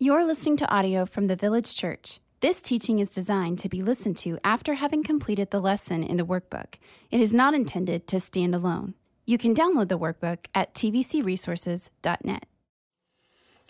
You're listening to audio from the Village Church. This teaching is designed to be listened to after having completed the lesson in the workbook. It is not intended to stand alone. You can download the workbook at tvcresources.net.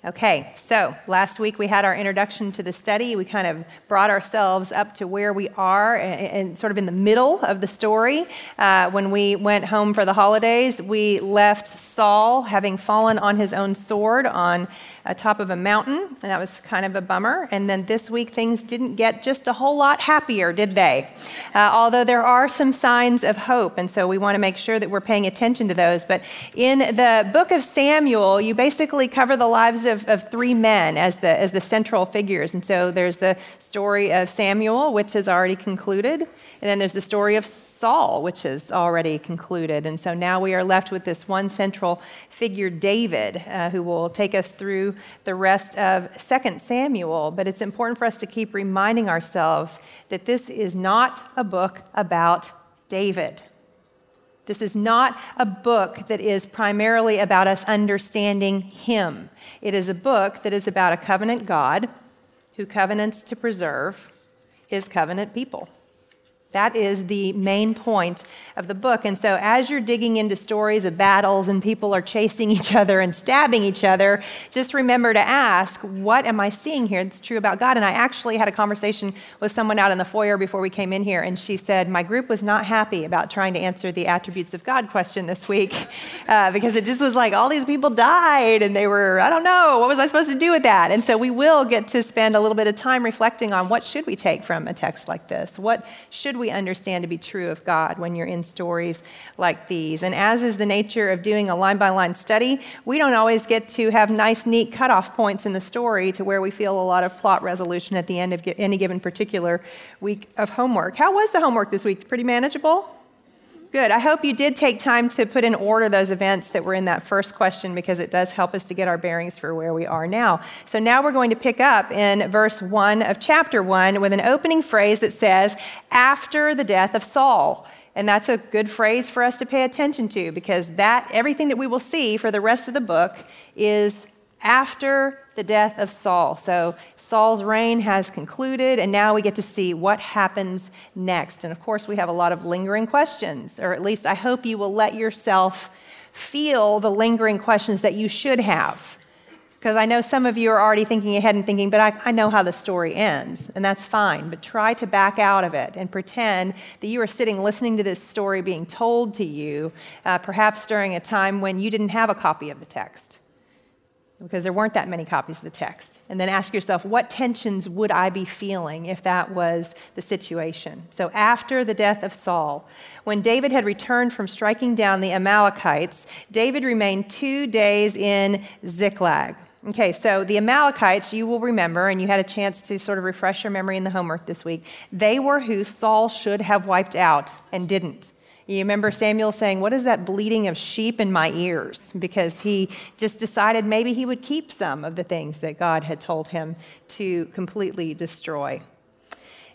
Okay, so last week we had our introduction to the study. We kind of brought ourselves up to where we are and, sort of in the middle of the story. Uh, when we went home for the holidays, we left Saul having fallen on his own sword on top of a mountain, and that was kind of a bummer. And then this week things didn't get just a whole lot happier, did they? Uh, although there are some signs of hope, and so we want to make sure that we're paying attention to those. But in the book of Samuel, you basically cover the lives of, of three men as the, as the central figures. And so there's the story of Samuel, which has already concluded, and then there's the story of Saul, which has already concluded. And so now we are left with this one central figure, David, uh, who will take us through the rest of 2 Samuel. But it's important for us to keep reminding ourselves that this is not a book about David. This is not a book that is primarily about us understanding Him. It is a book that is about a covenant God who covenants to preserve His covenant people. That is the main point of the book. And so, as you're digging into stories of battles and people are chasing each other and stabbing each other, just remember to ask, What am I seeing here that's true about God? And I actually had a conversation with someone out in the foyer before we came in here, and she said, My group was not happy about trying to answer the attributes of God question this week uh, because it just was like all these people died, and they were, I don't know, what was I supposed to do with that? And so, we will get to spend a little bit of time reflecting on what should we take from a text like this? What should we understand to be true of God when you're in stories like these. And as is the nature of doing a line by line study, we don't always get to have nice, neat cutoff points in the story to where we feel a lot of plot resolution at the end of any given particular week of homework. How was the homework this week? Pretty manageable? Good. I hope you did take time to put in order those events that were in that first question because it does help us to get our bearings for where we are now. So now we're going to pick up in verse 1 of chapter 1 with an opening phrase that says, after the death of Saul. And that's a good phrase for us to pay attention to because that everything that we will see for the rest of the book is after the death of Saul. So Saul's reign has concluded, and now we get to see what happens next. And of course, we have a lot of lingering questions, or at least I hope you will let yourself feel the lingering questions that you should have. Because I know some of you are already thinking ahead and thinking, but I, I, know how the story ends, and that's fine. But try to back out of it and pretend that you are sitting listening to this story being told to you, uh, perhaps during a time when you didn't have a copy of the text because there weren't that many copies of the text. And then ask yourself, what tensions would I be feeling if that was the situation? So, after the death of Saul, when David had returned from striking down the Amalekites, David remained two days in Ziklag. Okay, so the Amalekites, you will remember, and you had a chance to sort of refresh your memory in the homework this week, they were who Saul should have wiped out and didn't. You remember Samuel saying, What is that bleating of sheep in my ears? Because he just decided maybe he would keep some of the things that God had told him to completely destroy.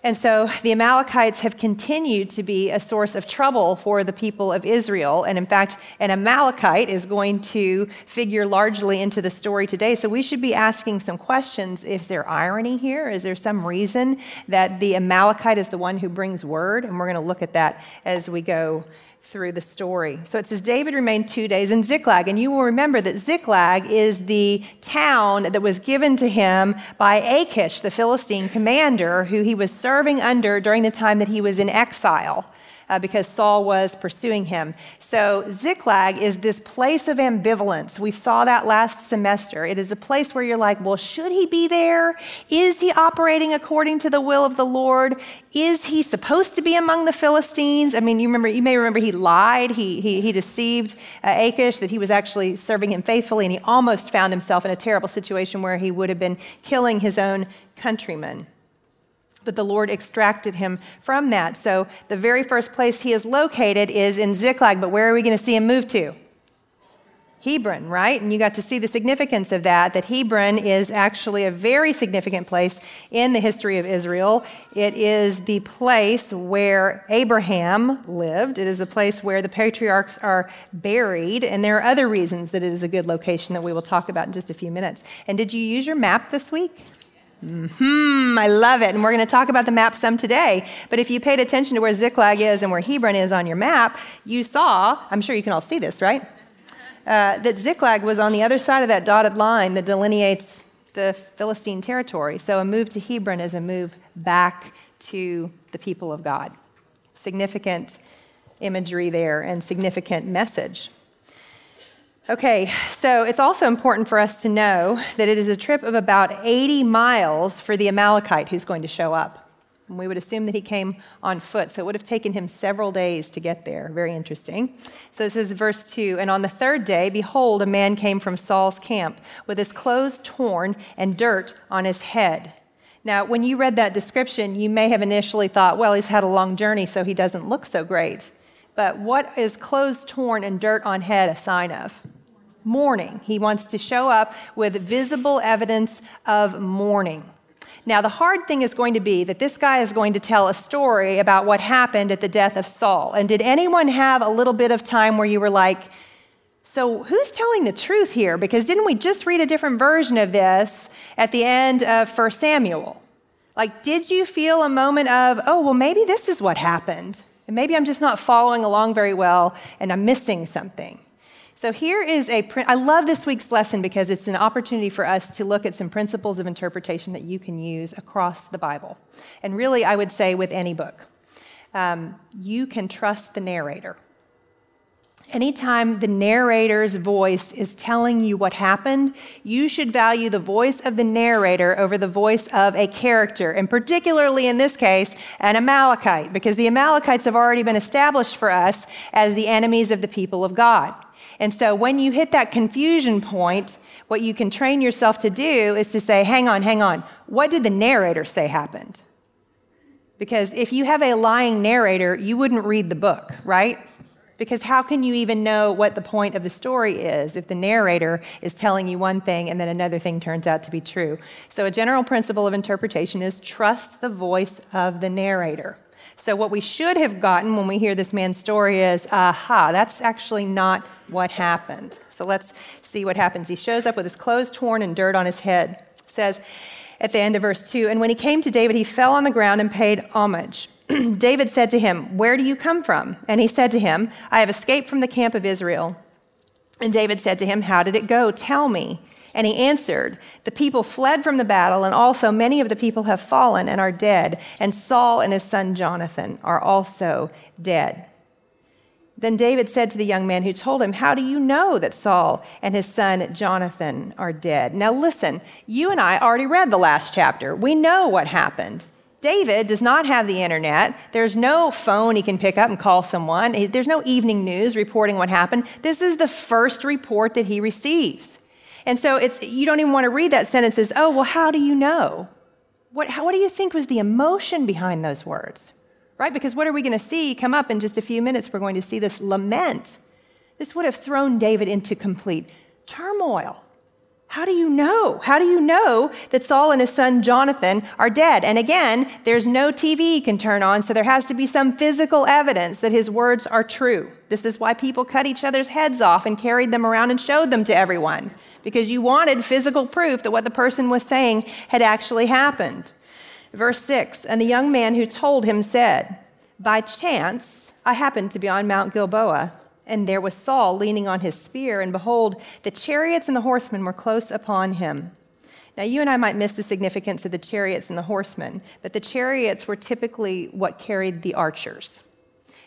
And so the Amalekites have continued to be a source of trouble for the people of Israel. And in fact, an Amalekite is going to figure largely into the story today. So we should be asking some questions. Is there irony here? Is there some reason that the Amalekite is the one who brings word? And we're going to look at that as we go through the story. So it says David remained two days in Ziklag. And you will remember that Ziklag is the town that was given to him by Achish, the Philistine commander, who he was serving under during the time that he was in exile uh, because Saul was pursuing him. So, Ziklag is this place of ambivalence. We saw that last semester. It is a place where you're like, well, should he be there? Is he operating according to the will of the Lord? Is he supposed to be among the Philistines? I mean, you remember, you may remember he lied. He, he, he deceived uh, Achish that he was actually serving him faithfully, and he almost found himself in a terrible situation where he would have been killing his own countrymen but the Lord extracted him from that. So the very first place he is located is in Ziklag, but where are we going to see him move to? Hebron, right? And you got to see the significance of that, that Hebron is actually a very significant place in the history of Israel. It is the place where Abraham lived, it is the place where the patriarchs are buried, and there are other reasons that it is a good location that we will talk about in just a few minutes. And did you use your map this week? Hmm, I love it. And we're going to talk about the map some today. But if you paid attention to where Ziklag is and where Hebron is on your map, you saw, I'm sure you can all see this, right? uh, that Ziklag was on the other side of that dotted line that delineates the Philistine territory. So a move to Hebron is a move back to the people of God. Significant imagery there and significant message. Okay, so it's also important for us to know that it is a trip of about 80 miles for the Amalekite who's going to show up. And we would assume that he came on foot, so it would have taken him several days to get there. Very interesting. So this is verse 2 And on the third day, behold, a man came from Saul's camp with his clothes torn and dirt on his head. Now, when you read that description, you may have initially thought, well, he's had a long journey, so he doesn't look so great. But what is clothes torn and dirt on head a sign of? Mourning. He wants to show up with visible evidence of mourning. Now, the hard thing is going to be that this guy is going to tell a story about what happened at the death of Saul. And did anyone have a little bit of time where you were like, so who's telling the truth here? Because didn't we just read a different version of this at the end of 1 Samuel? Like, did you feel a moment of, oh, well, maybe this is what happened? And maybe I'm just not following along very well and I'm missing something. So here is a, I love this week's lesson because it's an opportunity for us to look at some principles of interpretation that you can use across the Bible. And really, I would say with any book. Um, you can trust the narrator. Anytime the narrator's voice is telling you what happened, you should value the voice of the narrator over the voice of a character, and particularly in this case, an Amalekite, because the Amalekites have already been established for us as the enemies of the people of God. And so when you hit that confusion point, what you can train yourself to do is to say, hang on, hang on, what did the narrator say happened? Because if you have a lying narrator, you wouldn't read the book, right? Because how can you even know what the point of the story is if the narrator is telling you one thing and then another thing turns out to be true? So, a general principle of interpretation is trust the voice of the narrator. So, what we should have gotten when we hear this man's story is aha, that's actually not what happened. So let's see what happens. He shows up with his clothes torn and dirt on his head. It says at the end of verse 2 And when he came to David, he fell on the ground and paid homage. David said to him, Where do you come from? And he said to him, I have escaped from the camp of Israel. And David said to him, How did it go? Tell me. And he answered, The people fled from the battle, and also many of the people have fallen and are dead, and Saul and his son Jonathan are also dead. Then David said to the young man who told him, How do you know that Saul and his son Jonathan are dead? Now listen, you and I already read the last chapter. We know what happened. David does not have the internet. There's no phone he can pick up and call someone. There's no evening news reporting what happened. This is the first report that he receives. And so it's, you don't even want to read that sentence as, oh, well, how do you know? What, how, what do you think was the emotion behind those words? Right? Because what are we going to see come up in just a few minutes? We're going to see this lament. This would have thrown David into complete turmoil. How do you know? How do you know that Saul and his son Jonathan are dead? And again, there's no TV he can turn on, so there has to be some physical evidence that his words are true. This is why people cut each other's heads off and carried them around and showed them to everyone, because you wanted physical proof that what the person was saying had actually happened. Verse 6 And the young man who told him said, By chance, I happened to be on Mount Gilboa, and there was Saul leaning on his spear, and behold, the chariots and the horsemen were close upon him. Now, you and I might miss the significance of the chariots and the horsemen, but the chariots were typically what carried the archers.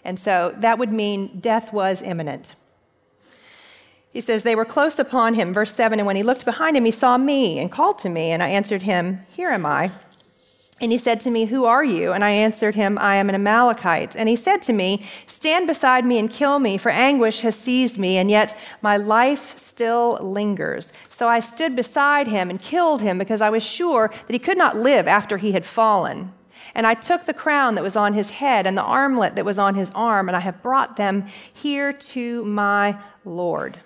And so that would mean death was imminent. He says, They were close upon him. Verse 7 And when he looked behind him, he saw me and called to me, and I answered him, Here am I. And he said to me, Who are you? And I answered him, I am an Amalekite. And he said to me, Stand beside me and kill me, for anguish has seized me, and yet my life still lingers. So I stood beside him and killed him because I was sure that he could not live after he had fallen. And I took the crown that was on his head and the armlet that was on his arm, and I have brought them here to my Lord.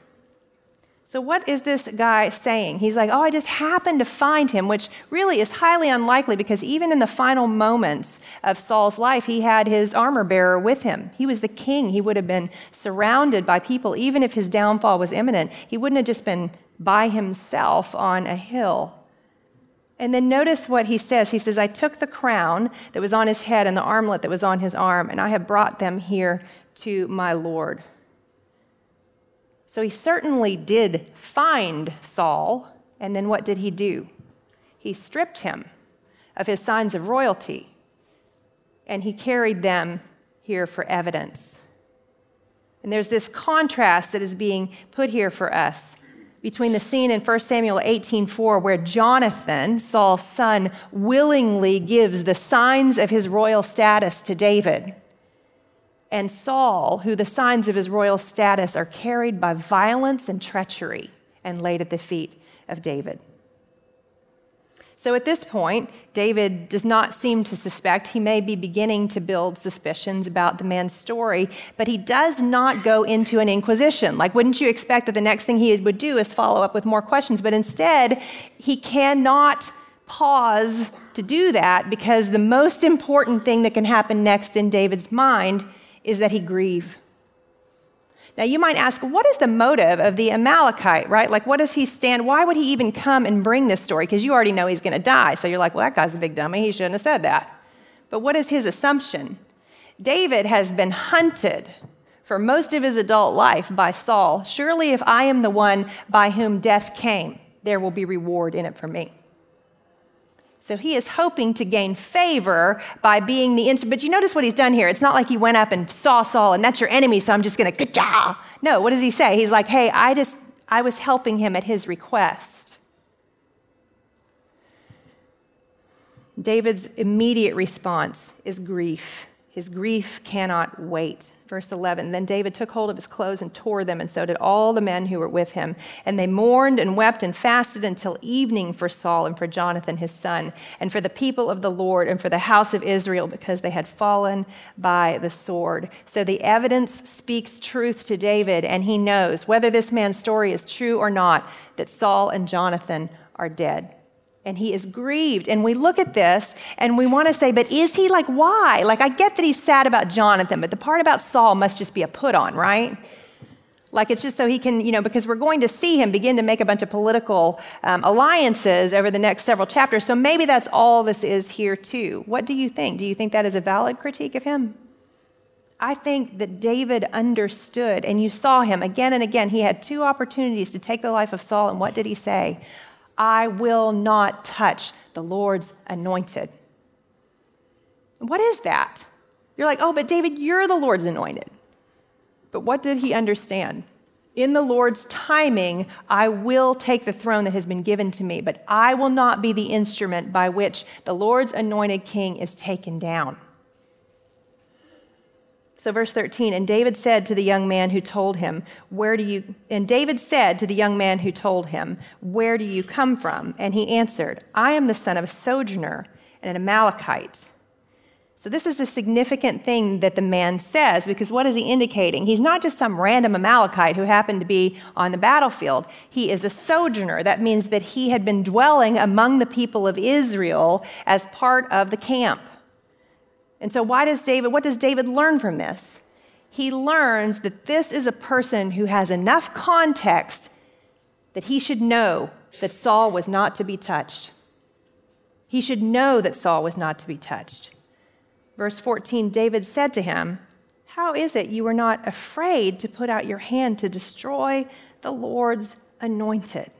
So, what is this guy saying? He's like, Oh, I just happened to find him, which really is highly unlikely because even in the final moments of Saul's life, he had his armor bearer with him. He was the king. He would have been surrounded by people. Even if his downfall was imminent, he wouldn't have just been by himself on a hill. And then notice what he says. He says, I took the crown that was on his head and the armlet that was on his arm, and I have brought them here to my Lord. So he certainly did find Saul, and then what did he do? He stripped him of his signs of royalty, and he carried them here for evidence. And there's this contrast that is being put here for us between the scene in 1 Samuel 18:4 where Jonathan, Saul's son, willingly gives the signs of his royal status to David and Saul, who the signs of his royal status are carried by violence and treachery and laid at the feet of David. So at this point, David does not seem to suspect. He may be beginning to build suspicions about the man's story, but he does not go into an inquisition. Like, wouldn't you expect that the next thing he would do is follow up with more questions? But instead, he cannot pause to do that because the most important thing that can happen next in David's mind is that he grieve. Now, you might ask, what is the motive of the Amalekite, right? Like, what does he stand? Why would he even come and bring this story? Because you already know he's going to die. So you're like, well, that guy's a big dummy. He shouldn't have said that. But what is his assumption? David has been hunted for most of his adult life by Saul. Surely, if I am the one by whom death came, there will be reward in it for me. So he is hoping to gain favor by being the instrument. But you notice what he's done here. It's not like he went up and saw Saul and that's your enemy, so I'm just going to. No, what does he say? He's like, hey, I just, I was helping him at his request. David's immediate response is grief. His grief cannot wait. Verse 11 Then David took hold of his clothes and tore them, and so did all the men who were with him. And they mourned and wept and fasted until evening for Saul and for Jonathan his son, and for the people of the Lord and for the house of Israel, because they had fallen by the sword. So the evidence speaks truth to David, and he knows, whether this man's story is true or not, that Saul and Jonathan are dead and he is grieved. And we look at this and we want to say, but is he like, why? Like, I get that he's sad about Jonathan, but the part about Saul must just be a put on, right? Like, it's just so he can, you know, because we're going to see him begin to make a bunch of political um, alliances over the next several chapters. So maybe that's all this is here, too. What do you think? Do you think that is a valid critique of him? I think that David understood, and you saw him again and again. He had two opportunities to take the life of Saul, and what did he say? I will not touch the Lord's anointed. What is that? You're like, oh, but David, you're the Lord's anointed. But what did he understand? In the Lord's timing, I will take the throne that has been given to me, but I will not be the instrument by which the Lord's anointed king is taken down. So, verse 13, and David said to the young man who told him, Where do you, and David said to the young man who told him, Where do you come from? And he answered, I am the son of a sojourner and an Amalekite. So, this is a significant thing that the man says because what is he indicating? He's not just some random Amalekite who happened to be on the battlefield. He is a sojourner. That means that he had been dwelling among the people of Israel as part of the camp. And so, why does David, what does David learn from this? He learns that this is a person who has enough context that he should know that Saul was not to be touched. He should know that Saul was not to be touched. Verse 14 David said to him, How is it you were not afraid to put out your hand to destroy the Lord's anointed?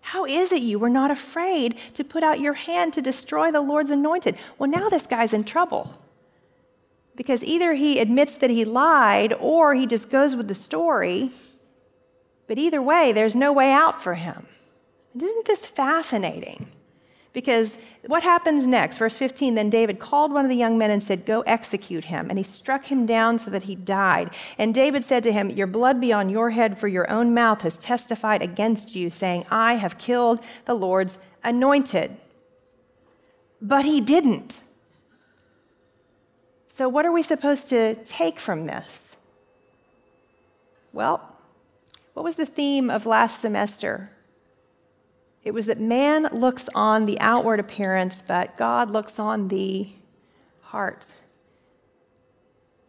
How is it you were not afraid to put out your hand to destroy the Lord's anointed? Well, now this guy's in trouble. Because either he admits that he lied or he just goes with the story. But either way, there's no way out for him. Isn't this fascinating? Because what happens next? Verse 15 Then David called one of the young men and said, Go execute him. And he struck him down so that he died. And David said to him, Your blood be on your head, for your own mouth has testified against you, saying, I have killed the Lord's anointed. But he didn't. So, what are we supposed to take from this? Well, What was the theme of last semester? It was that man looks on the outward appearance, but God looks on the heart.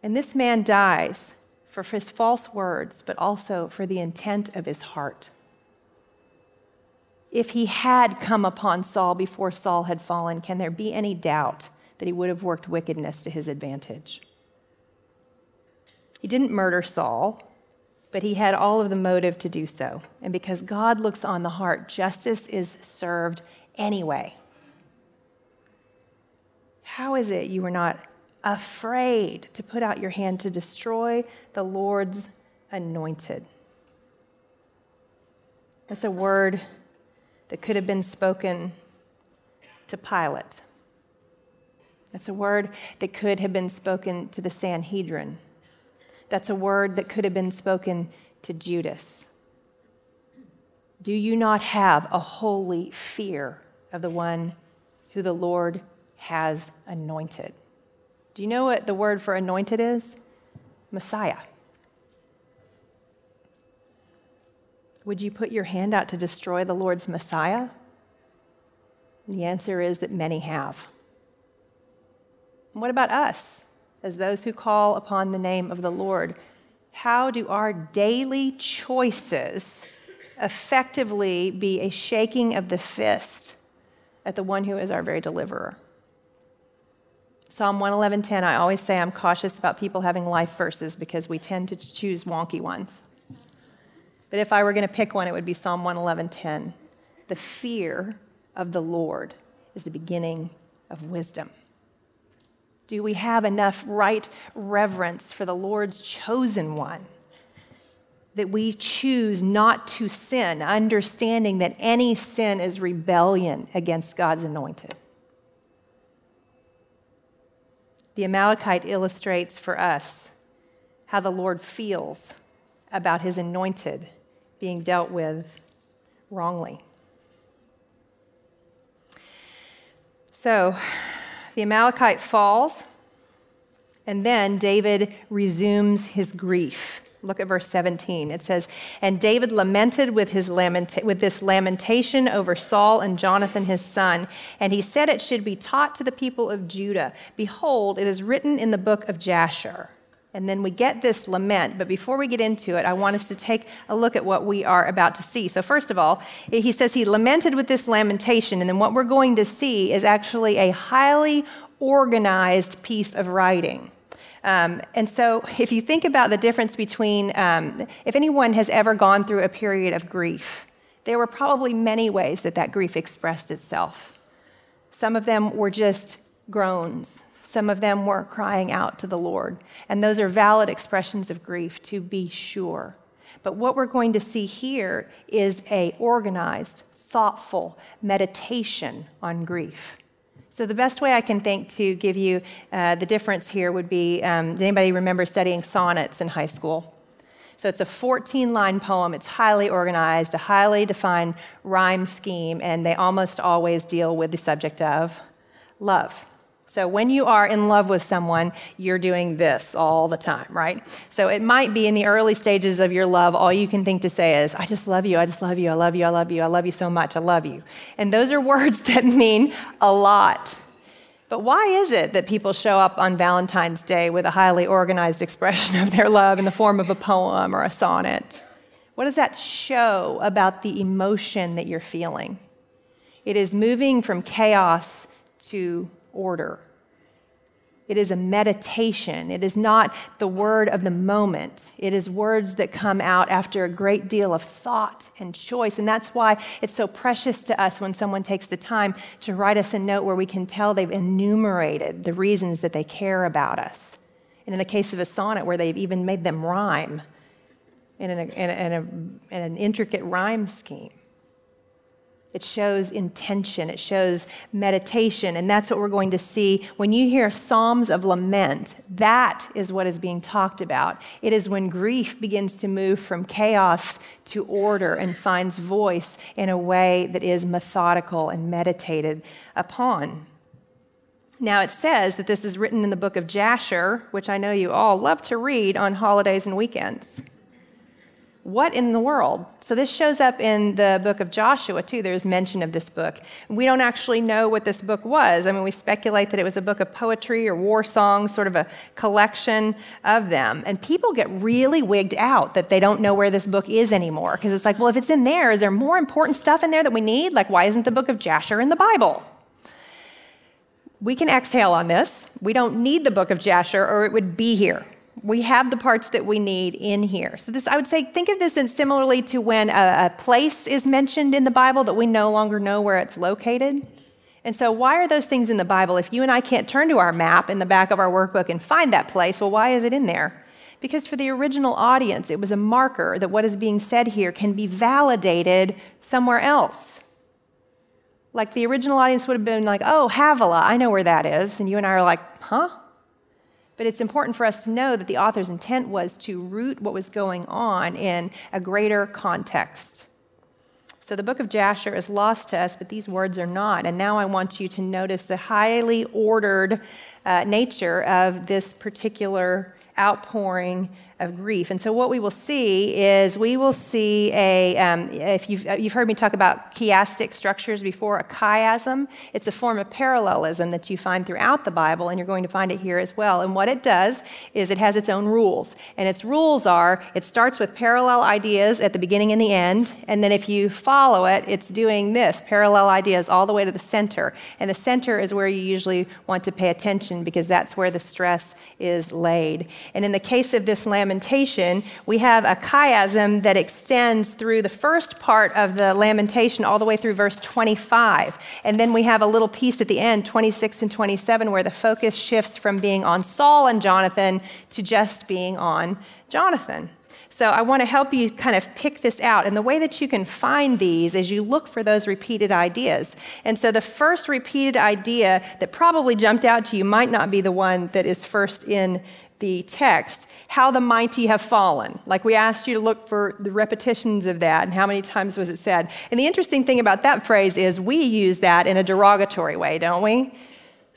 And this man dies for his false words, but also for the intent of his heart. If he had come upon Saul before Saul had fallen, can there be any doubt that he would have worked wickedness to his advantage? He didn't murder Saul, but he had all of the motive to do so. And because God looks on the heart, justice is served anyway. How is it you were not afraid to put out your hand to destroy the Lord's anointed? That's a word that could have been spoken to Pilate. That's a word that could have been spoken to the Sanhedrin. That's a word that could have been spoken to Judas. Do you not have a holy fear of the one who the Lord has anointed? Do you know what the word for anointed is? Messiah. Would you put your hand out to destroy the Lord's Messiah? The answer is that many have. What about us? As those who call upon the name of the Lord, how do our daily choices effectively be a shaking of the fist at the one who is our very deliverer? Psalm 111:10 I always say I'm cautious about people having life verses because we tend to choose wonky ones. But if I were going to pick one it would be Psalm 111:10. The fear of the Lord is the beginning of wisdom. Do we have enough right reverence for the Lord's chosen one? That we choose not to sin, understanding that any sin is rebellion against God's anointed. The Amalekite illustrates for us how the Lord feels about his anointed being dealt with wrongly. So, the Amalekite falls, and then David resumes his grief. Look at verse 17. It says, And David lamented with, his lamenta- with this lamentation over Saul and Jonathan his son. And he said it should be taught to the people of Judah. Behold, it is written in the book of Jasher. And then we get this lament. But before we get into it, I want us to take a look at what we are about to see. So, first of all, he says he lamented with this lamentation. And then what we're going to see is actually a highly organized piece of writing. Um, and so, if you think about the difference between, um, if anyone has ever gone through a period of grief, there were probably many ways that that grief expressed itself. Some of them were just groans, some of them were crying out to the Lord. And those are valid expressions of grief, to be sure. But what we're going to see here is a organized, thoughtful meditation on grief. So the best way I can think to give you uh, the difference here would be: um, Does anybody remember studying sonnets in high school? So it's a 14 line poem. It's highly organized, a highly defined rhyme scheme, and they almost always deal with the subject of love. So when you are in love with someone, you're doing this all the time, right? So it might be in the early stages of your love, all you can think to say is, I just love you, I just love you, I love you, I love you, I love you so much, I love you. And those are words that mean a lot. But why is it that people show up on Valentine's Day with a highly organized expression of their love in the form of a poem or a sonnet? What does that show about the emotion that you're feeling? It is moving from chaos to order. It is a meditation. It is not the word of the moment. It is words that come out after a great deal of thought and choice. And that's why it's so precious to us when someone takes the time to write us a note where we can tell they've enumerated the reasons that they care about us. And in the case of a sonnet, where they've even made them rhyme in an, in a, in a, in an intricate rhyme scheme. It shows intention, it shows meditation, and that's what we're going to see. When you hear Psalms of lament, that is what is being talked about. It is when grief begins to move from chaos to order and finds voice in a way that is methodical and meditated upon. Now, it says that this is written in the book of Jasher, which I know you all love to read on holidays and weekends. What in the world? So, this shows up in the book of Joshua, too. There's mention of this book. We don't actually know what this book was. I mean, we speculate that it was a book of poetry or war songs, sort of a collection of them. And people get really wigged out that they don't know where this book is anymore. Because it's like, well, if it's in there, is there more important stuff in there that we need? Like, why isn't the book of Jasher in the Bible? We can exhale on this. We don't need the book of Jasher, or it would be here we have the parts that we need in here. So this, I would say, think of this in similarly to when a, a, place is mentioned in the Bible that we no longer know where it's located. And so, why are those things in the Bible? If you and I can't turn to our map in the back of our workbook and find that place, well, why is it in there? Because for the original audience, it was a marker that what is being said here can be validated somewhere else. Like the original audience would have been like, oh, Havilah, I know where that is. And you and I are like, huh? But it's important for us to know that the author's intent was to root what was going on in a greater context. So the book of Jasher is lost to us, but these words are not. And now I want you to notice the highly ordered uh, nature of this particular outpouring of grief. And so, what we will see is we will see a, um, if you've, uh, you've heard me talk about chiastic structures before, a chiasm. It's a form of parallelism that you find throughout the Bible, and you're going to find it here as well. And what it does is it has its own rules. And its rules are it starts with parallel ideas at the beginning and the end, and then if you follow it, it's doing this parallel ideas all the way to the center. And the center is where you usually want to pay attention because that's where the stress is laid. And in the case of this lament, lamentation, we have a chiasm that extends through the first part of the lamentation all the way through verse 25. And then we have a little piece at the end, 26 and 27, where the focus shifts from being on Saul and Jonathan to just being on Jonathan. So I want to help you kind of pick this out. And the way that you can find these is you look for those repeated ideas. And so the first repeated idea that probably jumped out to you might not be the one that is first in the text, how the mighty have fallen. Like we asked you to look for the repetitions of that and how many times was it said. And the interesting thing about that phrase is we use that in a derogatory way, don't we?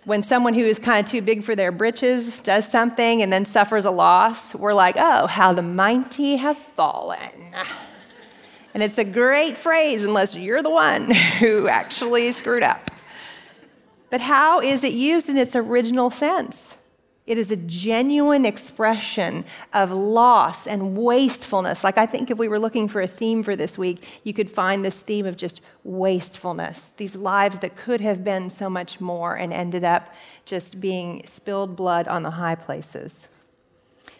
When someone who is kind of too big for their britches does something and then suffers a loss, we're like, oh, how the mighty have fallen. And it's a great phrase unless you're the one who actually screwed up. But how is it used in its original sense? It is a genuine expression of loss and wastefulness. Like, I think if we were looking for a theme for this week, you could find this theme of just wastefulness. These lives that could have been so much more and ended up just being spilled blood on the high places.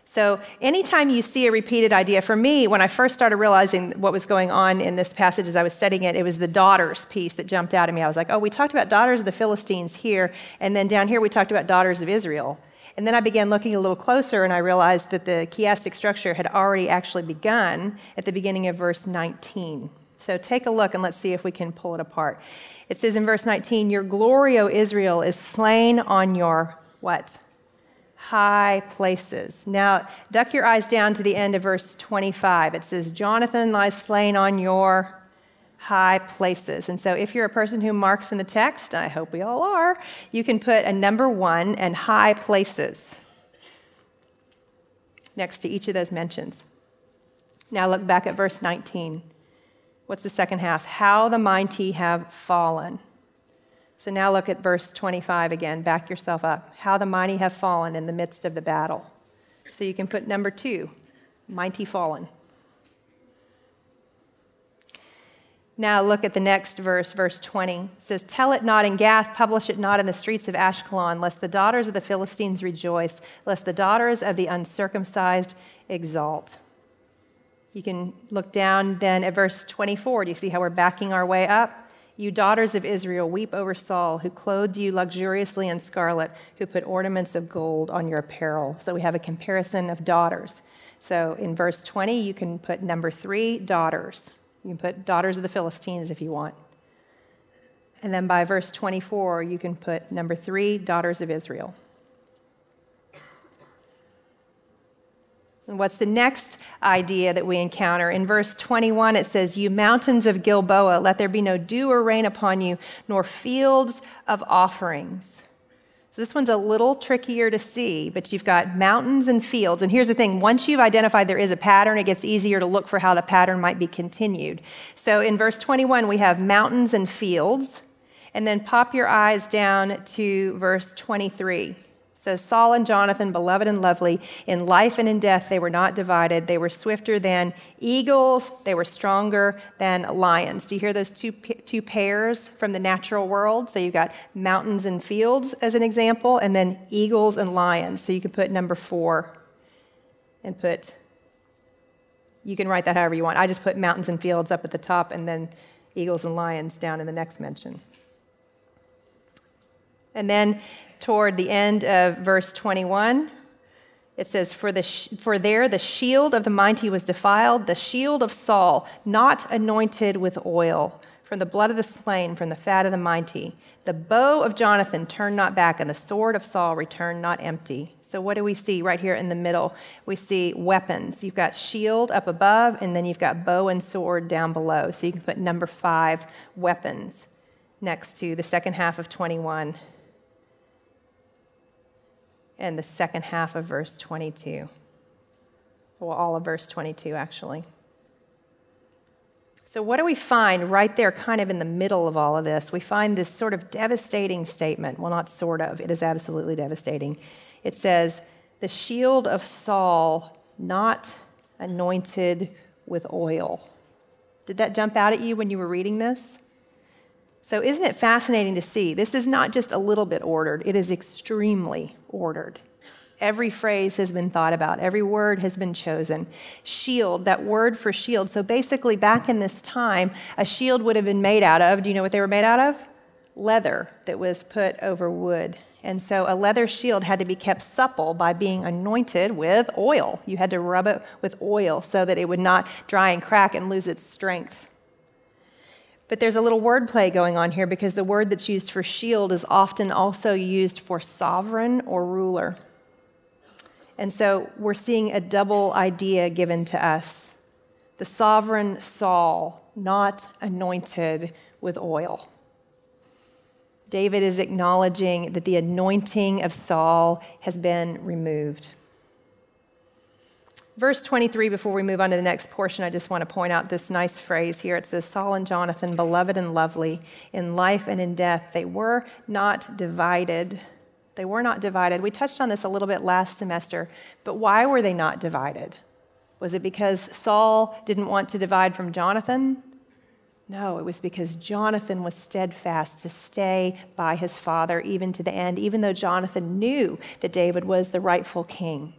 So, anytime you see a repeated idea, for me, when I first started realizing what was going on in this passage as I was studying it, it was the daughters piece that jumped out at me. I was like, oh, we talked about daughters of the Philistines here, and then down here we talked about daughters of Israel. And then I began looking a little closer and I realized that the chiastic structure had already actually begun at the beginning of verse 19. So take a look and let's see if we can pull it apart. It says in verse 19, Your glory, O Israel, is slain on your what? High places. Now, duck your eyes down to the end of verse 25. It says, Jonathan lies slain on your high places. And so, if you're a person who marks in the text, I hope we all are, you can put a number one and high places next to each of those mentions. Now, look back at verse 19. What's the second half? How the mighty have fallen. So now look at verse 25 again. Back yourself up. How the mighty have fallen in the midst of the battle. So you can put number two, mighty fallen. Now look at the next verse, verse 20. It says, Tell it not in Gath, publish it not in the streets of Ashkelon, lest the daughters of the Philistines rejoice, lest the daughters of the uncircumcised exalt. You can look down then at verse 24. Do you see how we're backing our way up? You daughters of Israel, weep over Saul, who clothed you luxuriously in scarlet, who put ornaments of gold on your apparel. So we have a comparison of daughters. So in verse 20, you can put number three, daughters. You can put daughters of the Philistines if you want. And then by verse 24, you can put number three, daughters of Israel. And what's the next idea that we encounter? In verse 21, it says, You mountains of Gilboa, let there be no dew or rain upon you, nor fields of offerings. So this one's a little trickier to see, but you've got mountains and fields. And here's the thing once you've identified there is a pattern, it gets easier to look for how the pattern might be continued. So in verse 21, we have mountains and fields. And then pop your eyes down to verse 23 says Saul and Jonathan, beloved and lovely, in life and in death they were not divided. They were swifter than eagles, they were stronger than lions. Do you hear those two, two pairs from the natural world? So you've got mountains and fields as an example, and then eagles and lions. So you can put number four and put, you can write that however you want. I just put mountains and fields up at the top and then eagles and lions down in the next mention. And then toward the end of verse 21, it says, for, the sh- for there the shield of the mighty was defiled, the shield of Saul, not anointed with oil, from the blood of the slain, from the fat of the mighty. The bow of Jonathan turned not back, and the sword of Saul returned not empty. So, what do we see right here in the middle? We see weapons. You've got shield up above, and then you've got bow and sword down below. So, you can put number five, weapons, next to the second half of 21 and the second half of verse 22. Well, all of verse 22, actually. So, what do we find right there, kind of in the middle of all of this? We find this sort of devastating statement. Well, not sort of, it is absolutely devastating. It says, The shield of Saul, not anointed with oil. Did that jump out at you when you were reading this? So, isn't it fascinating to see? This is not just a little bit ordered, it is extremely ordered. Every phrase has been thought about, every word has been chosen. Shield, that word for shield. So, basically, back in this time, a shield would have been made out of, do you know what they were made out of? Leather that was put over wood. And so, a leather shield had to be kept supple by being anointed with oil. You had to rub it with oil so that it would not dry and crack and lose its strength. But there's a little wordplay going on here because the word that's used for shield is often also used for sovereign or ruler. And so we're seeing a double idea given to us the sovereign Saul, not anointed with oil. David is acknowledging that the anointing of Saul has been removed. Verse 23, before we move on to the next portion, I just want to point out this nice phrase here. It says, Saul and Jonathan, beloved and lovely, in life and in death, they were not divided. They were not divided. We touched on this a little bit last semester, but why were they not divided? Was it because Saul didn't want to divide from Jonathan? No, it was because Jonathan was steadfast to stay by his father even to the end, even though Jonathan knew that David was the rightful king.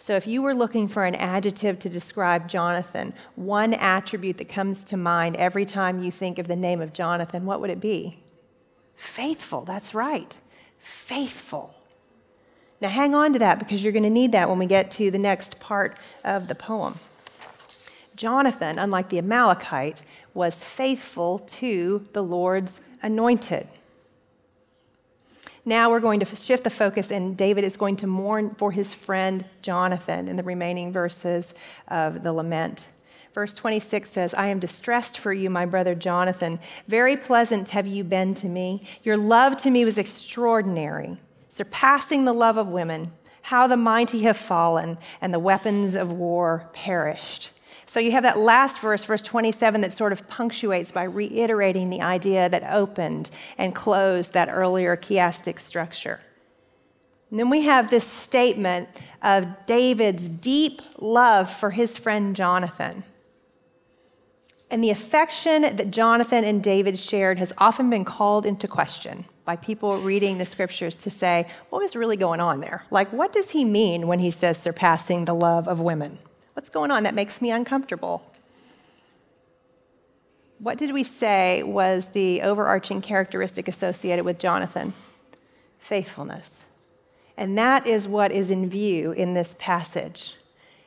So, if you were looking for an adjective to describe Jonathan, one attribute that comes to mind every time you think of the name of Jonathan, what would it be? Faithful, that's right. Faithful. Now, hang on to that because you're going to need that when we get to the next part of the poem. Jonathan, unlike the Amalekite, was faithful to the Lord's anointed. Now we're going to shift the focus, and David is going to mourn for his friend Jonathan in the remaining verses of the lament. Verse 26 says, I am distressed for you, my brother Jonathan. Very pleasant have you been to me. Your love to me was extraordinary, surpassing the love of women. How the mighty have fallen, and the weapons of war perished. So you have that last verse, verse 27, that sort of punctuates by reiterating the idea that opened and closed that earlier chiastic structure. And then we have this statement of David's deep love for his friend Jonathan. And the affection that Jonathan and David shared has often been called into question by people reading the scriptures to say, what was really going on there? Like, what does he mean when he says surpassing the love of women? What's going on? That makes me uncomfortable. What did we say was the overarching characteristic associated with Jonathan? Faithfulness. And that is what is in view in this passage.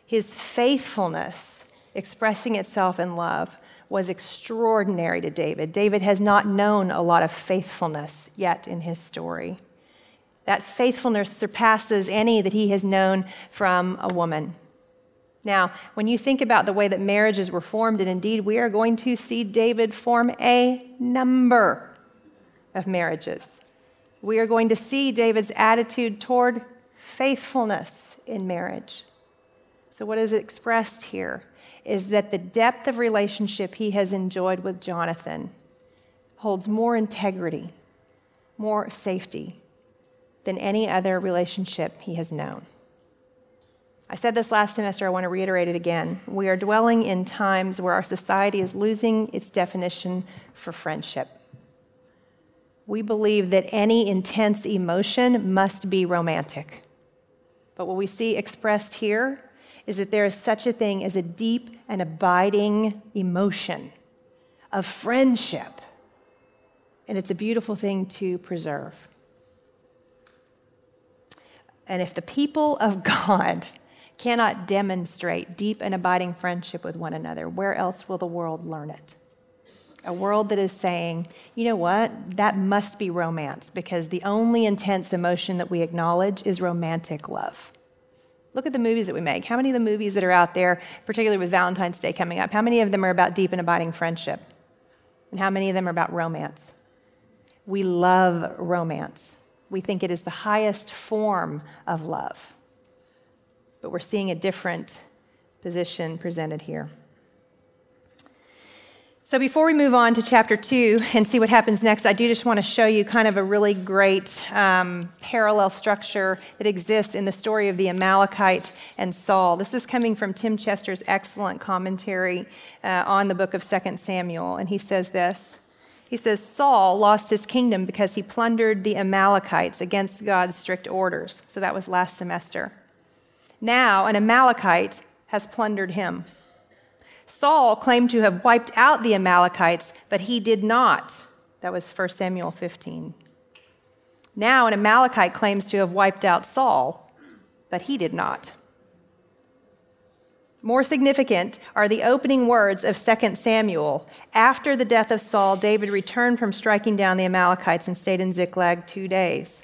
His faithfulness, expressing itself in love, was extraordinary to David. David has not known a lot of faithfulness yet in his story. That faithfulness surpasses any that he has known from a woman. Now, when you think about the way that marriages were formed, and indeed we are going to see David form a number of marriages. we are going to see David's attitude toward faithfulness in marriage. So, what is expressed here is that the depth of relationship he has enjoyed with Jonathan holds more integrity, more safety than any other relationship he has known. I said this last semester, I want to reiterate it again. We are dwelling in times where our society is losing its definition for friendship. We believe that any intense emotion must be romantic. But what we see expressed here is that there is such a thing as a deep and abiding emotion of friendship. And it's a beautiful thing to preserve. And if the people of God cannot demonstrate deep and abiding friendship with one another, where else will the world learn it? A world that is saying, you know what, that must be romance because the only intense emotion that we acknowledge is romantic love. Look at the movies that we make. How many of the movies that are out there, particularly with Valentine's Day coming up, how many of them are about deep and abiding friendship? And how many of them are about romance? We love romance. We think it is the highest form of love but we're seeing a different position presented here. So, before we move on to chapter two and see what happens next, I do just want to show you kind of a really great um, parallel structure that exists in the story of the Amalekite and Saul. This is coming from Tim Chester's excellent commentary uh, on the book of 2 Samuel, and he says this. He says, Saul lost his kingdom because he plundered the Amalekites against God's strict orders. So that was last semester. Now an Amalekite has plundered him. Saul claimed to have wiped out the Amalekites, but he did not. That was 1 Samuel 15. Now an Amalekite claims to have wiped out Saul, but he did not. More significant are the opening words of 2 Samuel. After the death of Saul, David returned from striking down the Amalekites and stayed in Ziklag two days.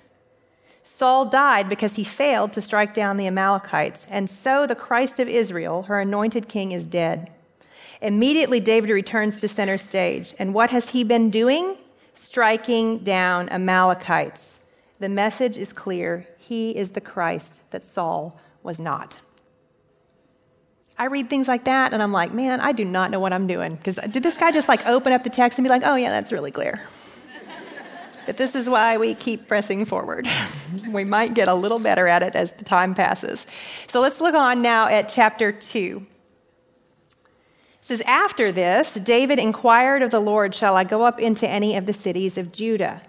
Saul died because he failed to strike down the Amalekites, and so the Christ of Israel, her anointed king, is dead. Immediately, David returns to center stage. And what has he been doing? Striking down Amalekites. The message is clear he is the Christ that Saul was not. I read things like that and I'm like, man, I do not know what I'm doing. Because uh, did this guy just like open up the text and be like, oh, yeah, that's really clear? But this is why we keep pressing forward. we might get a little better at it as the time passes. So let's look on now at chapter 2. It says, After this, David inquired of the Lord, Shall I go up into any of the cities of Judah?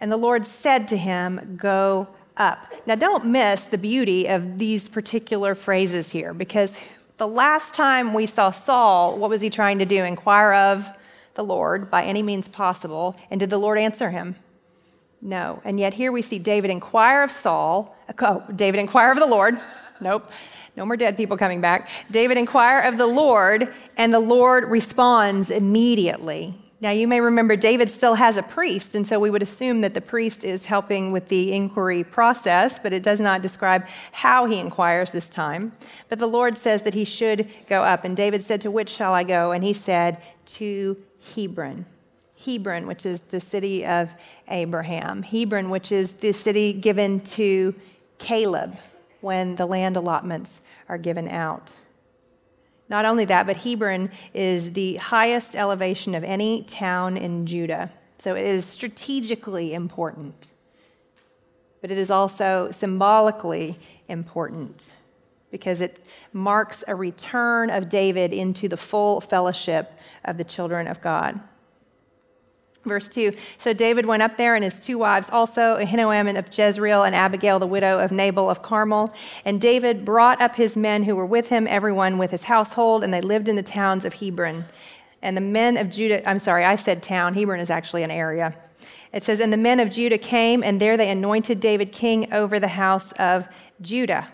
And the Lord said to him, Go up. Now, don't miss the beauty of these particular phrases here, because the last time we saw Saul, what was he trying to do? Inquire of the Lord by any means possible. And did the Lord answer him? No. And yet here we see David inquire of Saul. Oh, David inquire of the Lord. Nope. No more dead people coming back. David inquire of the Lord, and the Lord responds immediately. Now, you may remember David still has a priest, and so we would assume that the priest is helping with the inquiry process, but it does not describe how he inquires this time. But the Lord says that he should go up, and David said, To which shall I go? And he said, To Hebron. Hebron, which is the city of Abraham. Hebron, which is the city given to Caleb when the land allotments are given out. Not only that, but Hebron is the highest elevation of any town in Judah. So it is strategically important, but it is also symbolically important because it marks a return of David into the full fellowship of the children of God. Verse 2 So David went up there and his two wives also, Ahinoam of Jezreel and Abigail, the widow of Nabal of Carmel. And David brought up his men who were with him, everyone with his household, and they lived in the towns of Hebron. And the men of Judah, I'm sorry, I said town. Hebron is actually an area. It says, And the men of Judah came, and there they anointed David king over the house of Judah.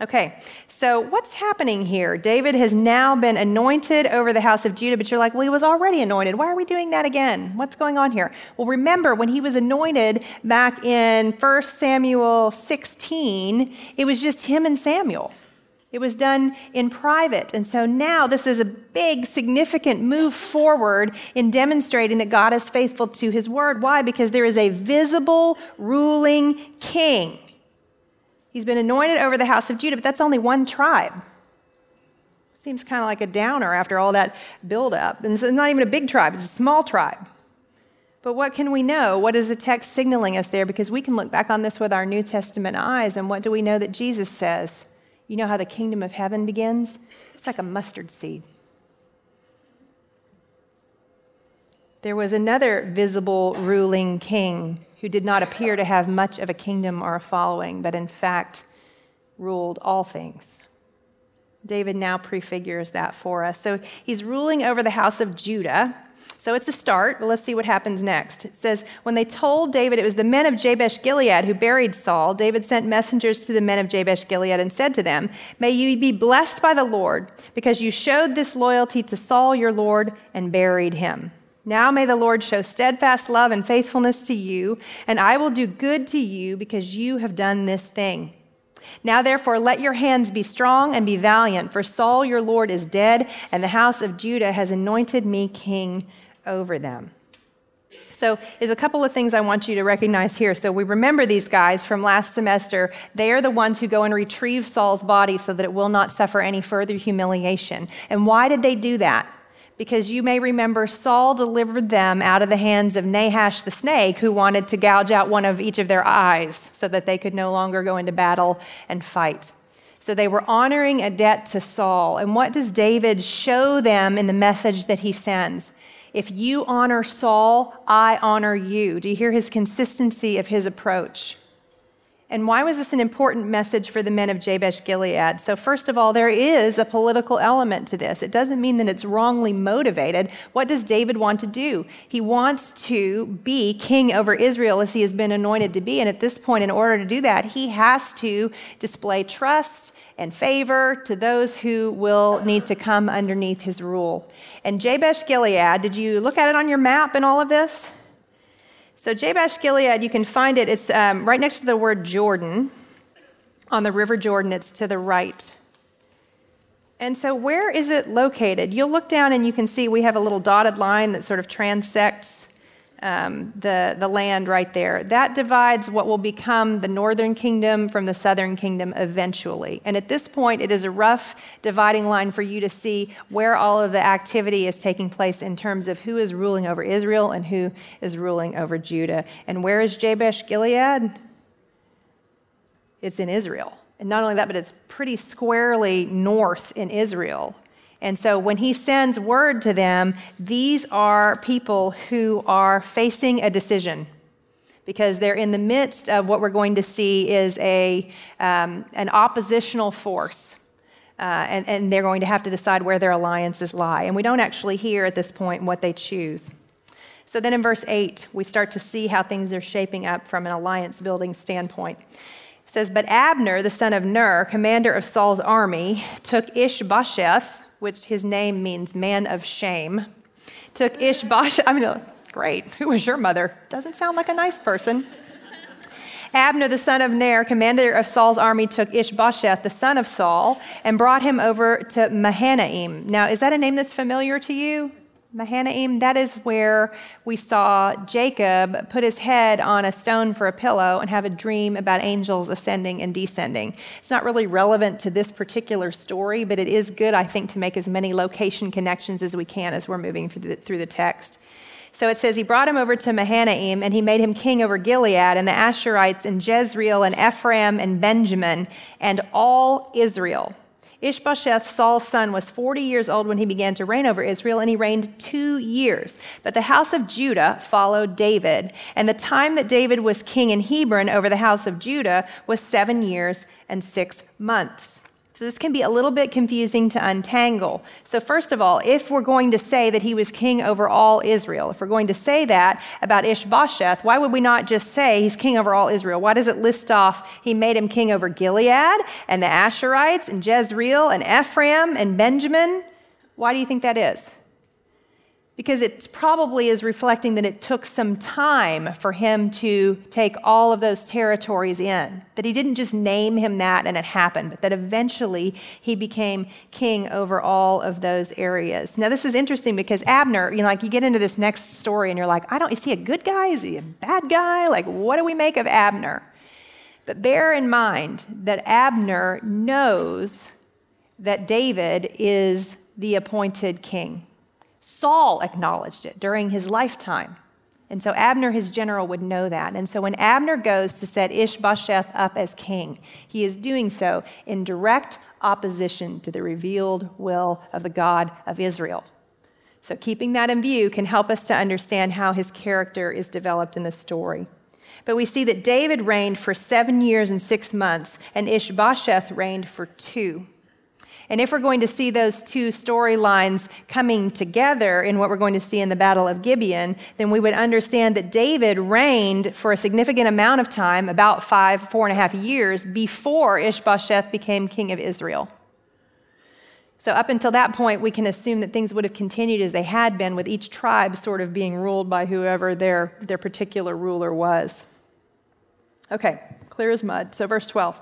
Okay, so what's happening here? David has now been anointed over the house of Judah, but you're like, well, he was already anointed. Why are we doing that again? What's going on here? Well, remember when he was anointed back in 1 Samuel 16, it was just him and Samuel. It was done in private. And so now this is a big, significant move forward in demonstrating that God is faithful to his word. Why? Because there is a visible ruling king. He's been anointed over the house of Judah, but that's only one tribe. Seems kind of like a downer after all that buildup. And it's not even a big tribe, it's a small tribe. But what can we know? What is the text signaling us there? Because we can look back on this with our New Testament eyes, and what do we know that Jesus says? You know how the kingdom of heaven begins? It's like a mustard seed. There was another visible ruling king who did not appear to have much of a kingdom or a following, but in fact ruled all things. David now prefigures that for us. So he's ruling over the house of Judah. So it's a start, but let's see what happens next. It says, When they told David it was the men of Jabesh Gilead who buried Saul, David sent messengers to the men of Jabesh Gilead and said to them, May you be blessed by the Lord, because you showed this loyalty to Saul your Lord and buried him. Now may the Lord show steadfast love and faithfulness to you, and I will do good to you because you have done this thing. Now, therefore, let your hands be strong and be valiant, for Saul your Lord is dead, and the house of Judah has anointed me king over them. So, there's a couple of things I want you to recognize here. So, we remember these guys from last semester. They are the ones who go and retrieve Saul's body so that it will not suffer any further humiliation. And why did they do that? Because you may remember Saul delivered them out of the hands of Nahash the snake, who wanted to gouge out one of each of their eyes so that they could no longer go into battle and fight. So they were honoring a debt to Saul. And what does David show them in the message that he sends? If you honor Saul, I honor you. Do you hear his consistency of his approach? And why was this an important message for the men of Jabesh Gilead? So, first of all, there is a political element to this. It doesn't mean that it's wrongly motivated. What does David want to do? He wants to be king over Israel as he has been anointed to be. And at this point, in order to do that, he has to display trust and favor to those who will need to come underneath his rule. And Jabesh Gilead, did you look at it on your map and all of this? So, Jabesh Gilead, you can find it, it's um, right next to the word Jordan. On the River Jordan, it's to the right. And so, where is it located? You'll look down and you can see we have a little dotted line that sort of transects um, the, the land right there. That divides what will become the northern kingdom from the southern kingdom eventually. And at this point, it is a rough dividing line for you to see where all of the activity is taking place in terms of who is ruling over Israel and who is ruling over Judah. And where is Jabesh Gilead? It's in Israel. And not only that, but it's pretty squarely north in Israel. And so when he sends word to them, these are people who are facing a decision because they're in the midst of what we're going to see is a, um, an oppositional force. Uh, and, and they're going to have to decide where their alliances lie. And we don't actually hear at this point what they choose. So then in verse 8, we start to see how things are shaping up from an alliance building standpoint. It says, But Abner, the son of Ner, commander of Saul's army, took Ishbosheth, which his name means man of shame, took Ishbosheth. I mean, great. Who was your mother? Doesn't sound like a nice person. Abner, the son of Ner, commander of Saul's army, took Ishbosheth, the son of Saul, and brought him over to Mahanaim. Now, is that a name that's familiar to you? Mahanaim, that is where we saw Jacob put his head on a stone for a pillow and have a dream about angels ascending and descending. It's not really relevant to this particular story, but it is good, I think, to make as many location connections as we can as we're moving through the, through the text. So it says, He brought him over to Mahanaim, and he made him king over Gilead, and the Asherites, and Jezreel, and Ephraim, and Benjamin, and all Israel. Ishbosheth, Saul's son, was 40 years old when he began to reign over Israel, and he reigned two years. But the house of Judah followed David, and the time that David was king in Hebron over the house of Judah was seven years and six months. So this can be a little bit confusing to untangle. So, first of all, if we're going to say that he was king over all Israel, if we're going to say that about Ishbosheth, why would we not just say he's king over all Israel? Why does it list off he made him king over Gilead and the Asherites and Jezreel and Ephraim and Benjamin? Why do you think that is? Because it probably is reflecting that it took some time for him to take all of those territories in. That he didn't just name him that and it happened, but that eventually he became king over all of those areas. Now, this is interesting because Abner, you know, like you get into this next story and you're like, I don't, is he a good guy? Is he a bad guy? Like, what do we make of Abner? But bear in mind that Abner knows that David is the appointed king. Saul acknowledged it during his lifetime. And so Abner, his general, would know that. And so when Abner goes to set Ishbosheth up as king, he is doing so in direct opposition to the revealed will of the God of Israel. So keeping that in view can help us to understand how his character is developed in the story. But we see that David reigned for seven years and six months, and Ishbosheth reigned for two. And if we're going to see those two storylines coming together in what we're going to see in the Battle of Gibeon, then we would understand that David reigned for a significant amount of time, about five, four and a half years, before Ishbosheth became king of Israel. So, up until that point, we can assume that things would have continued as they had been, with each tribe sort of being ruled by whoever their, their particular ruler was. Okay, clear as mud. So, verse 12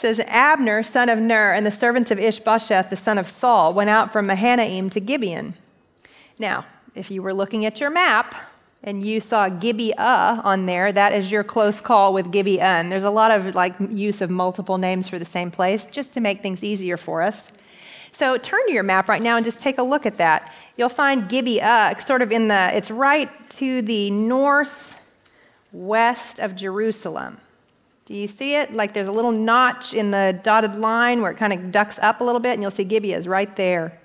says Abner, son of Ner, and the servants of Ishbosheth, the son of Saul, went out from Mahanaim to Gibeon. Now, if you were looking at your map and you saw Gibeah on there, that is your close call with Gibeon. There's a lot of like use of multiple names for the same place, just to make things easier for us. So turn to your map right now and just take a look at that. You'll find Gibeah sort of in the, it's right to the northwest of Jerusalem. Do you see it? Like there's a little notch in the dotted line where it kind of ducks up a little bit, and you'll see Gibeah is right there.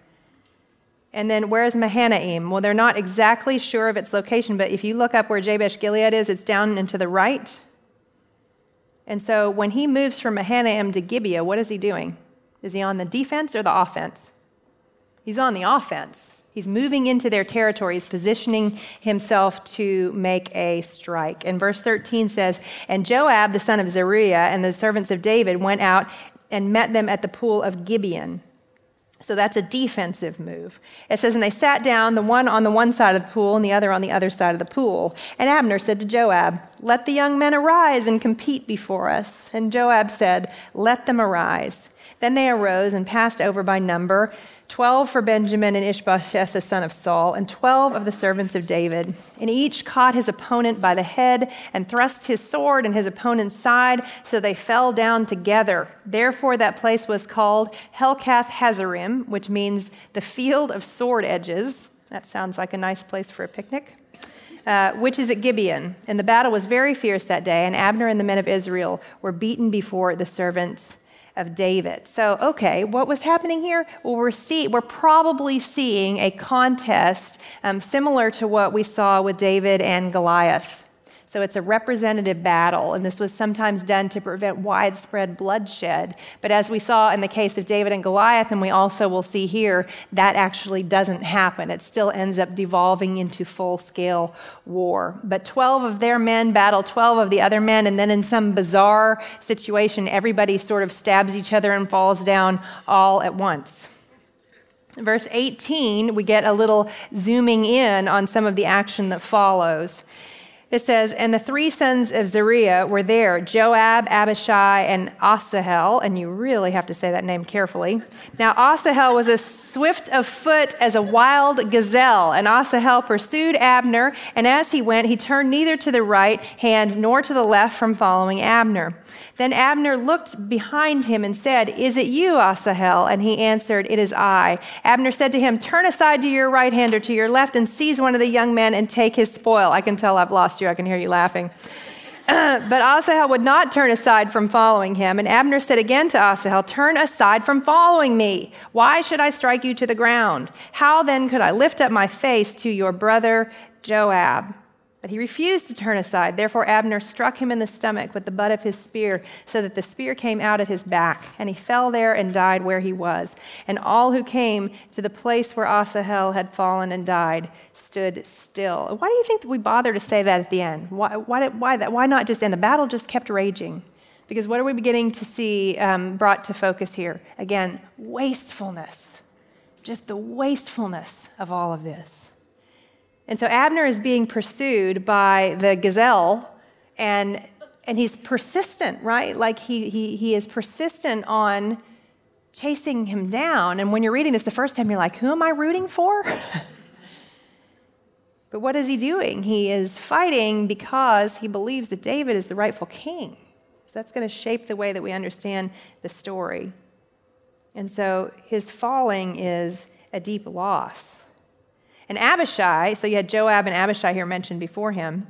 And then where's Mahanaim? Well, they're not exactly sure of its location, but if you look up where Jabesh Gilead is, it's down and to the right. And so when he moves from Mahanaim to Gibeah, what is he doing? Is he on the defense or the offense? He's on the offense. He's moving into their territory. He's positioning himself to make a strike. And verse 13 says, And Joab, the son of Zeruiah, and the servants of David went out and met them at the pool of Gibeon. So that's a defensive move. It says, And they sat down, the one on the one side of the pool and the other on the other side of the pool. And Abner said to Joab, Let the young men arise and compete before us. And Joab said, Let them arise. Then they arose and passed over by number 12 for Benjamin and Ishbosheth, the son of Saul, and 12 of the servants of David. And each caught his opponent by the head and thrust his sword in his opponent's side, so they fell down together. Therefore, that place was called Helkath Hazarim, which means the field of sword edges. That sounds like a nice place for a picnic. Uh, which is at Gibeon. And the battle was very fierce that day, and Abner and the men of Israel were beaten before the servants of David. So, okay, what was happening here? Well, we're, see, we're probably seeing a contest um, similar to what we saw with David and Goliath. So it's a representative battle, and this was sometimes done to prevent widespread bloodshed. But as we saw in the case of David and Goliath, and we also will see here, that actually doesn't happen. It still ends up devolving into full scale war. But 12 of their men battle 12 of the other men, and then in some bizarre situation, everybody sort of stabs each other and falls down all at once. Verse 18, we get a little zooming in on some of the action that follows. It says, And the three sons of Zeruiah were there Joab, Abishai, and Asahel. And you really have to say that name carefully. Now, Asahel was a swift of foot as a wild gazelle. And Asahel pursued Abner, and as he went, he turned neither to the right hand nor to the left from following Abner. Then Abner looked behind him and said, Is it you, Asahel? And he answered, It is I. Abner said to him, Turn aside to your right hand or to your left and seize one of the young men and take his spoil. I can tell I've lost you. I can hear you laughing. but Asahel would not turn aside from following him. And Abner said again to Asahel, Turn aside from following me. Why should I strike you to the ground? How then could I lift up my face to your brother Joab? But he refused to turn aside. Therefore, Abner struck him in the stomach with the butt of his spear, so that the spear came out at his back, and he fell there and died where he was. And all who came to the place where Asahel had fallen and died stood still. Why do you think we bother to say that at the end? Why, why, why, that? why not just end? The battle just kept raging. Because what are we beginning to see um, brought to focus here? Again, wastefulness. Just the wastefulness of all of this. And so Abner is being pursued by the gazelle, and, and he's persistent, right? Like he, he, he is persistent on chasing him down. And when you're reading this the first time, you're like, who am I rooting for? but what is he doing? He is fighting because he believes that David is the rightful king. So that's going to shape the way that we understand the story. And so his falling is a deep loss. And Abishai, so you had Joab and Abishai here mentioned before him.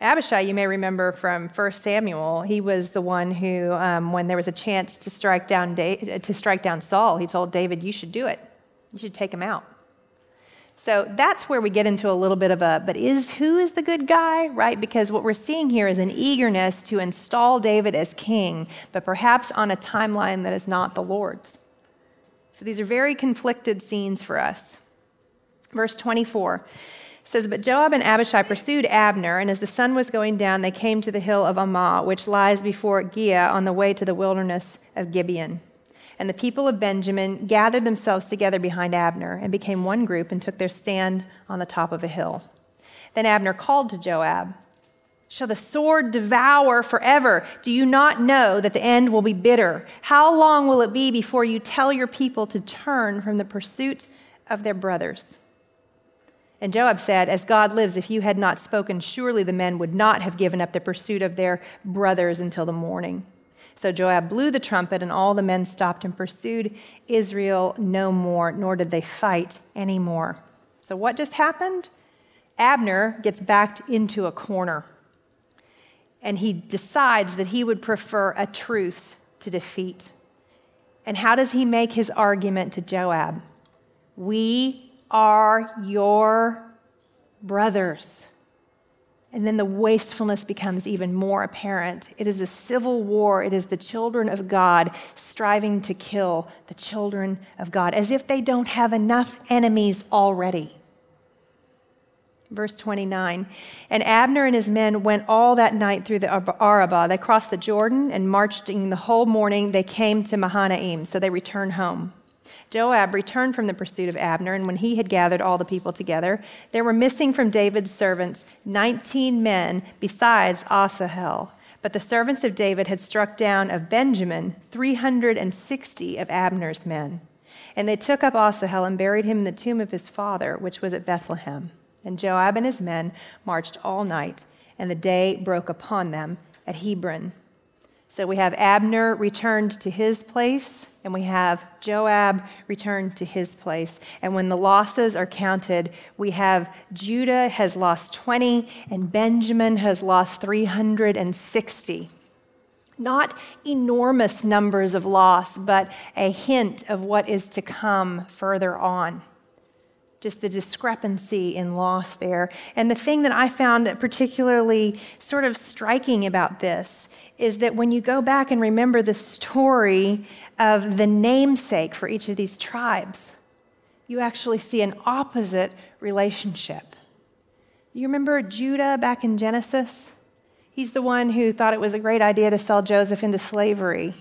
Abishai, you may remember from 1 Samuel, he was the one who, um, when there was a chance to strike, down da- to strike down Saul, he told David, You should do it. You should take him out. So that's where we get into a little bit of a, but is who is the good guy, right? Because what we're seeing here is an eagerness to install David as king, but perhaps on a timeline that is not the Lord's. So these are very conflicted scenes for us. Verse 24 says, But Joab and Abishai pursued Abner, and as the sun was going down, they came to the hill of Ammah, which lies before Giah on the way to the wilderness of Gibeon. And the people of Benjamin gathered themselves together behind Abner and became one group and took their stand on the top of a hill. Then Abner called to Joab, Shall the sword devour forever? Do you not know that the end will be bitter? How long will it be before you tell your people to turn from the pursuit of their brothers? And Joab said, As God lives, if you had not spoken, surely the men would not have given up the pursuit of their brothers until the morning. So Joab blew the trumpet, and all the men stopped and pursued Israel no more, nor did they fight anymore. So what just happened? Abner gets backed into a corner, and he decides that he would prefer a truce to defeat. And how does he make his argument to Joab? We are your brothers. And then the wastefulness becomes even more apparent. It is a civil war. It is the children of God striving to kill the children of God, as if they don't have enough enemies already. Verse 29 And Abner and his men went all that night through the Arabah. They crossed the Jordan and marching the whole morning. They came to Mahanaim, so they returned home. Joab returned from the pursuit of Abner, and when he had gathered all the people together, there were missing from David's servants 19 men besides Asahel. But the servants of David had struck down of Benjamin 360 of Abner's men. And they took up Asahel and buried him in the tomb of his father, which was at Bethlehem. And Joab and his men marched all night, and the day broke upon them at Hebron. So we have Abner returned to his place, and we have Joab returned to his place. And when the losses are counted, we have Judah has lost 20 and Benjamin has lost 360. Not enormous numbers of loss, but a hint of what is to come further on just the discrepancy in loss there. And the thing that I found particularly sort of striking about this is that when you go back and remember the story of the namesake for each of these tribes, you actually see an opposite relationship. You remember Judah back in Genesis? He's the one who thought it was a great idea to sell Joseph into slavery.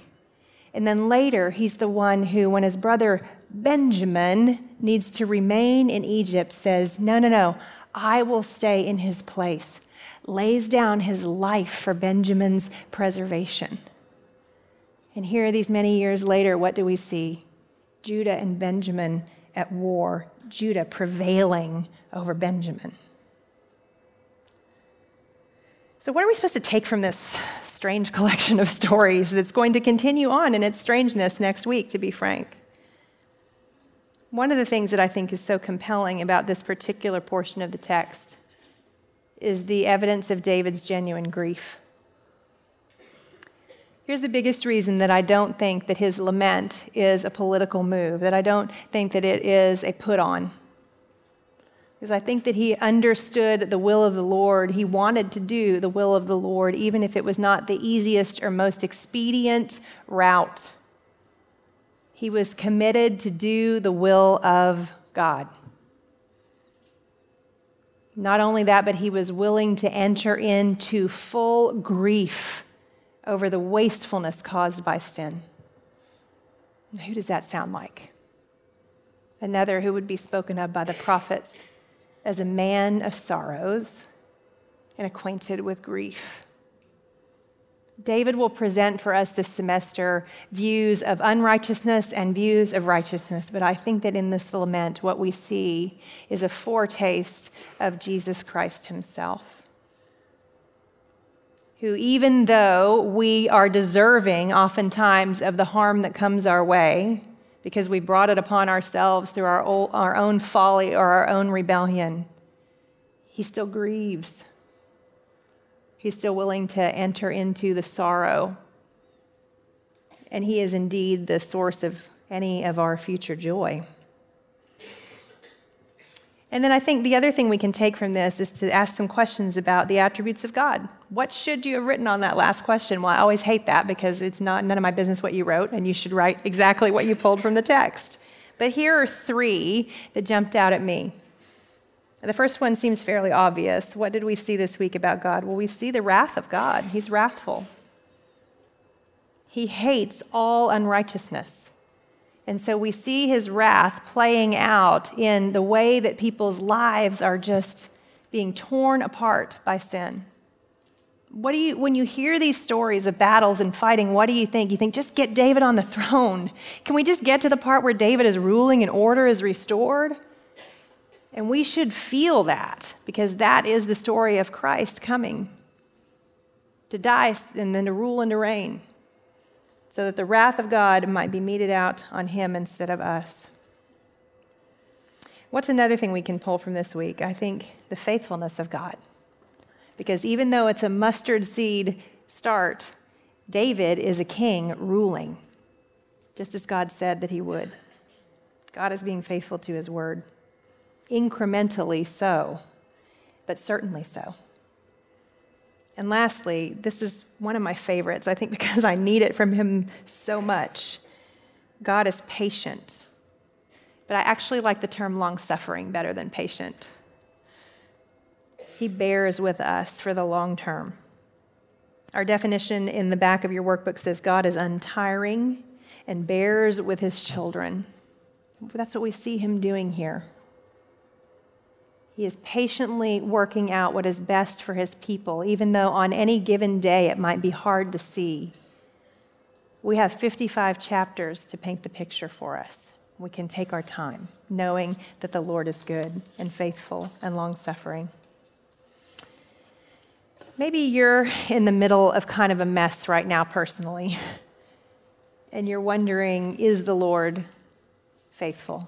And then later, he's the one who, when his brother Benjamin needs to remain in Egypt, says, No, no, no, I will stay in his place, lays down his life for Benjamin's preservation. And here, these many years later, what do we see? Judah and Benjamin at war, Judah prevailing over Benjamin. So, what are we supposed to take from this strange collection of stories that's going to continue on in its strangeness next week, to be frank. One of the things that I think is so compelling about this particular portion of the text is the evidence of David's genuine grief. Here's the biggest reason that I don't think that his lament is a political move, that I don't think that it is a put on because I think that he understood the will of the Lord. He wanted to do the will of the Lord, even if it was not the easiest or most expedient route. He was committed to do the will of God. Not only that, but he was willing to enter into full grief over the wastefulness caused by sin. Who does that sound like? Another who would be spoken of by the prophets as a man of sorrows and acquainted with grief. David will present for us this semester views of unrighteousness and views of righteousness, but I think that in this lament, what we see is a foretaste of Jesus Christ himself. Who, even though we are deserving oftentimes of the harm that comes our way, because we brought it upon ourselves through our, our own folly or our own rebellion, he still grieves He's still willing to enter into the sorrow. And He is indeed the source of any of our future joy. And then I think the other thing we can take from this is to ask some questions about the attributes of God. What should you have written on that last question? Well, I always hate that because it's not none of my business what you wrote, and you should write exactly what you pulled from the text. But here are three that jumped out at me. The first one seems fairly obvious. What did we see this week about God? Well, we see the wrath of God. He's wrathful. He hates all unrighteousness. And so we see his wrath playing out in the way that people's lives are just being torn apart by sin. What do you, when you hear these stories of battles and fighting, what do you think? You think, just get David on the throne. Can we just get to the part where David is ruling and order is restored? And we should feel that because that is the story of Christ coming to die and then to rule and to reign so that the wrath of God might be meted out on him instead of us. What's another thing we can pull from this week? I think the faithfulness of God. Because even though it's a mustard seed start, David is a king ruling, just as God said that he would. God is being faithful to his word incrementally so, but certainly so. And lastly, this is one of my favorites, I think because I need it from him so much. God is patient. But I actually like the term long suffering better than patient. He bears with us for the long term. Our definition in the back of your workbook says God is untiring and bears with his children. That's what we see him doing here. He is patiently working out what is best for his people, even though on any given day it might be hard to see. We have 55 chapters to paint the picture for us. We can take our time, knowing that the Lord is good and faithful and long suffering. Maybe you're in the middle of kind of a mess right now, personally, and you're wondering is the Lord faithful?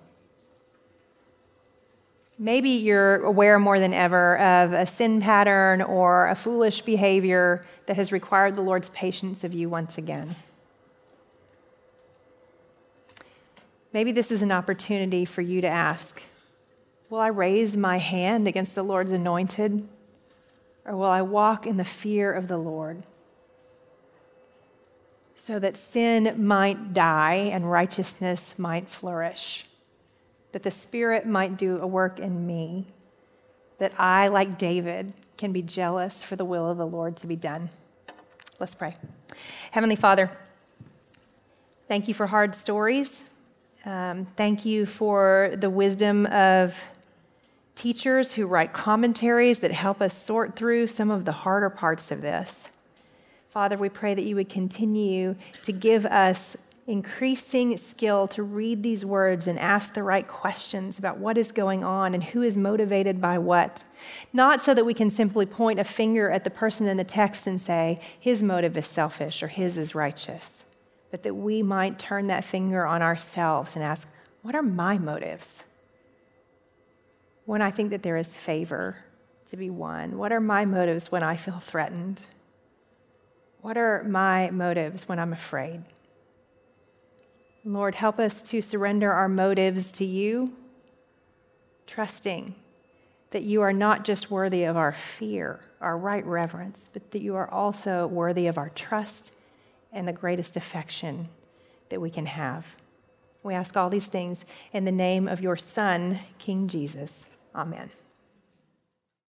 Maybe you're aware more than ever of a sin pattern or a foolish behavior that has required the Lord's patience of you once again. Maybe this is an opportunity for you to ask Will I raise my hand against the Lord's anointed? Or will I walk in the fear of the Lord? So that sin might die and righteousness might flourish that the Spirit might do a work in me, that I, like David, can be jealous for the will of the Lord to be done. Let's pray. Heavenly Father, thank you for hard stories. Um, thank you for the wisdom of teachers who write commentaries that help us sort through some of the harder parts of this. Father, we pray that you would continue to give us increasing skill to read these words and ask the right questions about what is going on and who is motivated by what. Not so that we can simply point a finger at the person in the text and say, his motive is selfish or his is righteous, but that we might turn that finger on ourselves and ask, what are my motives? When I think that there is favor to be won, what are my motives when I feel threatened? What are my motives when I'm afraid? Lord, help us to surrender our motives to you, trusting that you are not just worthy of our fear, our right reverence, but that you are also worthy of our trust and the greatest affection that we can have. We ask all these things in the name of your Son, King Jesus. Amen.